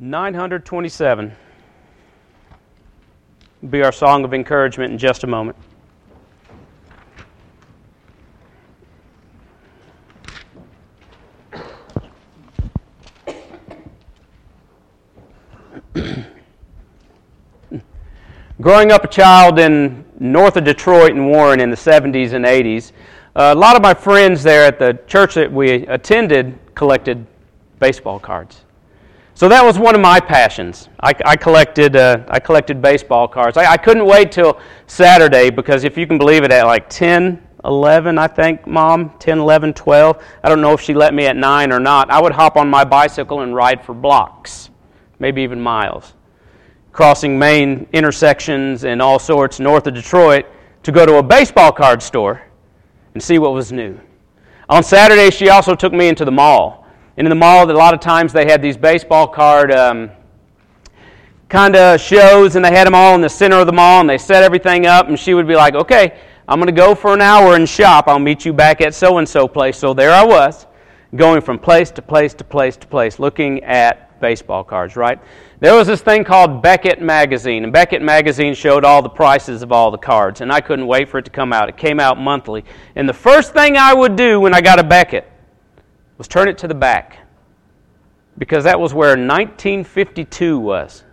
927 will be our song of encouragement in just a moment. Growing up a child in north of Detroit and Warren in the 70s and 80s, uh, a lot of my friends there at the church that we attended collected baseball cards. So that was one of my passions. I, I collected, uh, I collected baseball cards. I, I, couldn't wait till Saturday because if you can believe it, at like 10, 11, I think, Mom, 10, 11, 12, I don't know if she let me at 9 or not, I would hop on my bicycle and ride for blocks, maybe even miles, crossing main intersections and all sorts north of Detroit to go to a baseball card store and see what was new. On Saturday, she also took me into the mall. And in the mall, a lot of times they had these baseball card um, kind of shows, and they had them all in the center of the mall, and they set everything up. And she would be like, "Okay, I'm going to go for an hour and shop. I'll meet you back at so and so place." So there I was, going from place to place to place to place, looking at baseball cards. Right there was this thing called Beckett Magazine, and Beckett Magazine showed all the prices of all the cards, and I couldn't wait for it to come out. It came out monthly. And the first thing I would do when I got a Beckett was turn it to the back, because that was where 1952 was.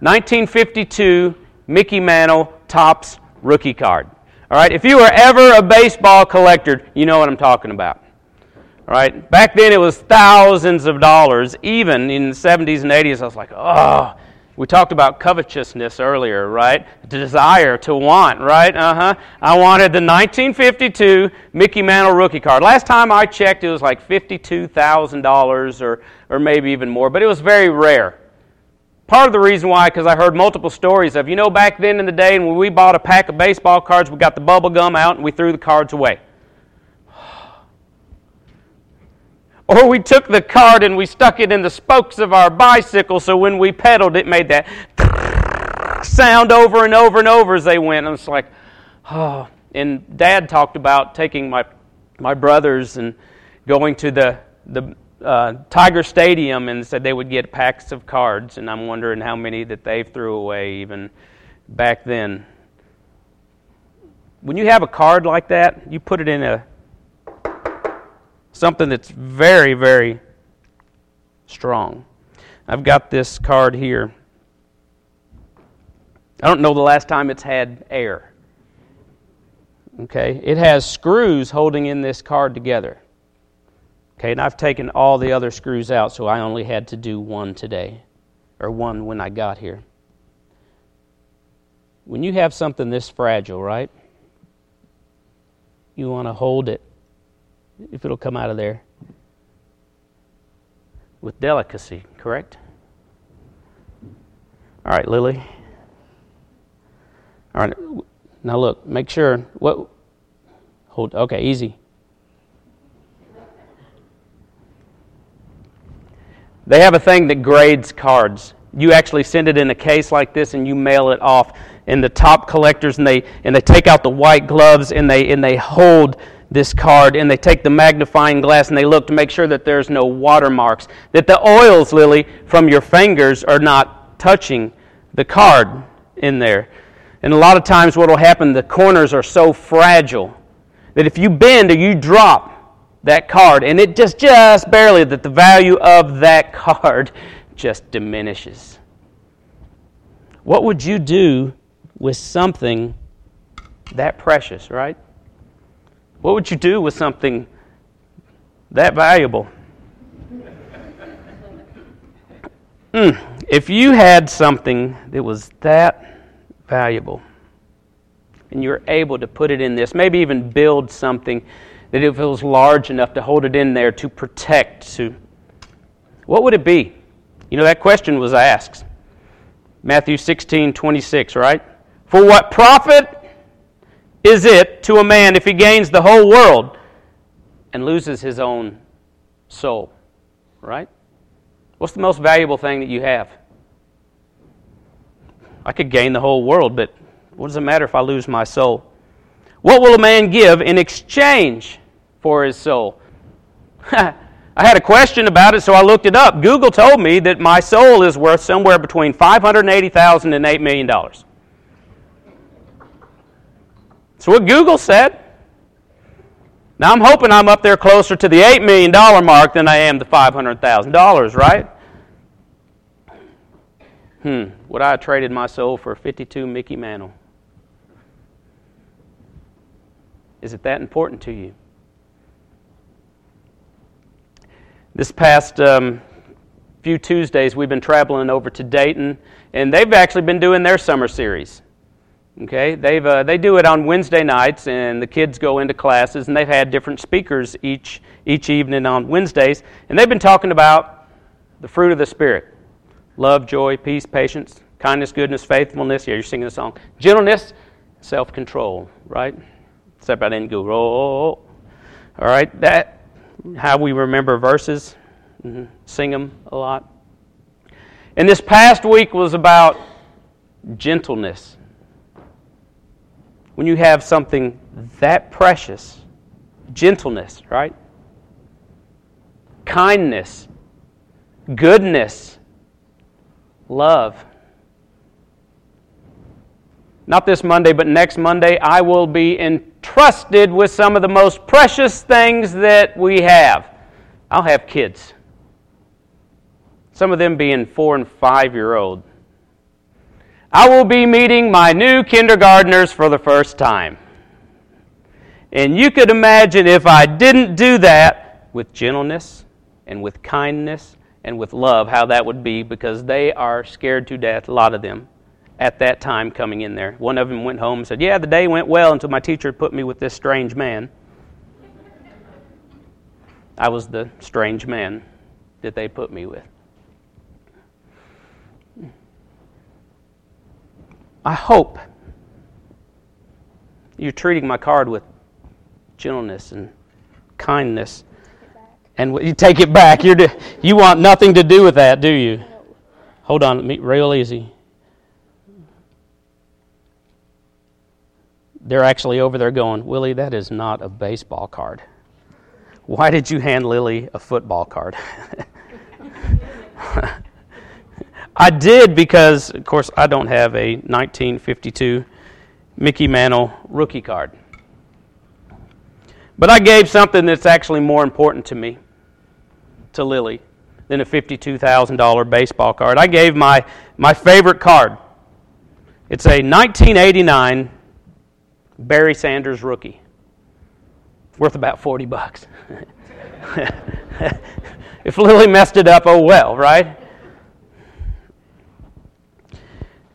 1952 Mickey Mantle Topps rookie card. All right, if you were ever a baseball collector, you know what I'm talking about. All right, Back then it was thousands of dollars. Even in the 70s and 80s, I was like, oh. We talked about covetousness earlier, right? Desire to want, right? Uh huh. I wanted the 1952 Mickey Mantle rookie card. Last time I checked, it was like $52,000 or, or maybe even more, but it was very rare. Part of the reason why, because I heard multiple stories of, you know, back then in the day when we bought a pack of baseball cards, we got the bubble gum out and we threw the cards away. Or we took the card and we stuck it in the spokes of our bicycle so when we pedaled it made that sound over and over and over as they went. And it's like, oh. And Dad talked about taking my, my brothers and going to the, the uh, Tiger Stadium and said they would get packs of cards. And I'm wondering how many that they threw away even back then. When you have a card like that, you put it in a something that's very, very strong. I've got this card here. I don't know the last time it's had air. Okay, it has screws holding in this card together. Okay, and I've taken all the other screws out, so I only had to do one today, or one when I got here. When you have something this fragile, right? You want to hold it if it'll come out of there with delicacy, correct? All right, Lily. All right, now look, make sure what hold okay, easy. They have a thing that grades cards. You actually send it in a case like this and you mail it off. And the top collectors and they and they take out the white gloves and they and they hold this card and they take the magnifying glass and they look to make sure that there's no watermarks, that the oils, Lily, from your fingers are not touching the card in there. And a lot of times, what will happen, the corners are so fragile that if you bend or you drop that card, and it just, just barely, that the value of that card just diminishes. What would you do with something that precious, right? What would you do with something that valuable? mm, if you had something that was that valuable and you're able to put it in this, maybe even build something that it was large enough to hold it in there to protect, to what would it be? You know, that question was asked. Matthew 16, 26, right? For what profit is it to a man if he gains the whole world and loses his own soul? Right? What's the most valuable thing that you have? I could gain the whole world, but what does it matter if I lose my soul? What will a man give in exchange for his soul? I had a question about it, so I looked it up. Google told me that my soul is worth somewhere between $580,000 and $8 million. That's what Google said. Now I'm hoping I'm up there closer to the $8 million mark than I am the $500,000, right? Hmm, would I have traded my soul for a 52 Mickey Mantle? Is it that important to you? This past um, few Tuesdays, we've been traveling over to Dayton, and they've actually been doing their summer series. Okay, they've uh, they do it on Wednesday nights, and the kids go into classes, and they've had different speakers each each evening on Wednesdays, and they've been talking about the fruit of the Spirit: love, joy, peace, patience, kindness, goodness, faithfulness. Yeah, you're singing the song. Gentleness, self-control. Right? Except I didn't go roll. All right, that how we remember verses, mm-hmm. sing them a lot. And this past week was about gentleness when you have something that precious gentleness, right? Kindness, goodness, love. Not this Monday, but next Monday, I will be entrusted with some of the most precious things that we have. I'll have kids. Some of them being four and five year old. I will be meeting my new kindergartners for the first time. And you could imagine if I didn't do that with gentleness and with kindness and with love, how that would be because they are scared to death, a lot of them, at that time coming in there. One of them went home and said, Yeah, the day went well until my teacher put me with this strange man. I was the strange man that they put me with. I hope you're treating my card with gentleness and kindness. And you take it back. You're you want nothing to do with that, do you? Hold on, me real easy. They're actually over there going, Willie, that is not a baseball card. Why did you hand Lily a football card? I did because, of course, I don't have a 1952 Mickey Mantle rookie card. But I gave something that's actually more important to me, to Lily, than a $52,000 baseball card. I gave my, my favorite card. It's a 1989 Barry Sanders rookie. worth about 40 bucks. if Lily messed it up, oh well, right?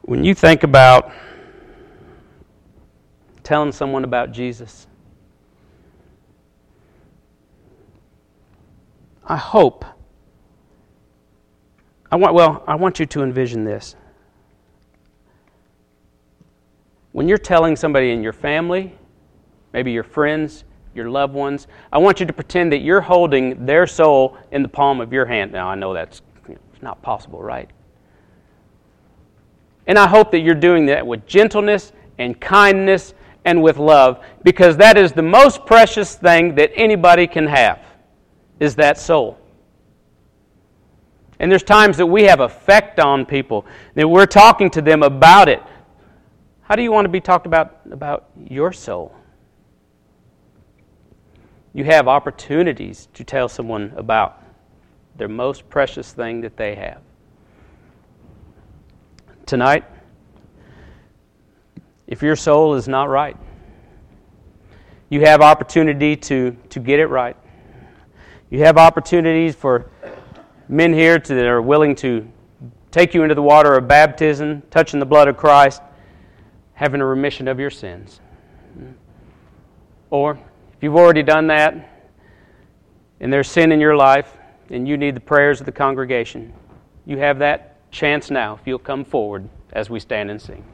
When you think about telling someone about Jesus, I hope, I want, well, I want you to envision this. When you're telling somebody in your family, maybe your friends, your loved ones, I want you to pretend that you're holding their soul in the palm of your hand. Now, I know that's not possible, right? And I hope that you're doing that with gentleness and kindness and with love because that is the most precious thing that anybody can have is that soul. And there's times that we have effect on people that we're talking to them about it. How do you want to be talked about about your soul? You have opportunities to tell someone about their most precious thing that they have tonight, if your soul is not right, you have opportunity to, to get it right. You have opportunities for men here to, that are willing to take you into the water of baptism, touching the blood of Christ, having a remission of your sins. Or if you've already done that and there's sin in your life and you need the prayers of the congregation, you have that chance now if you'll come forward as we stand and sing.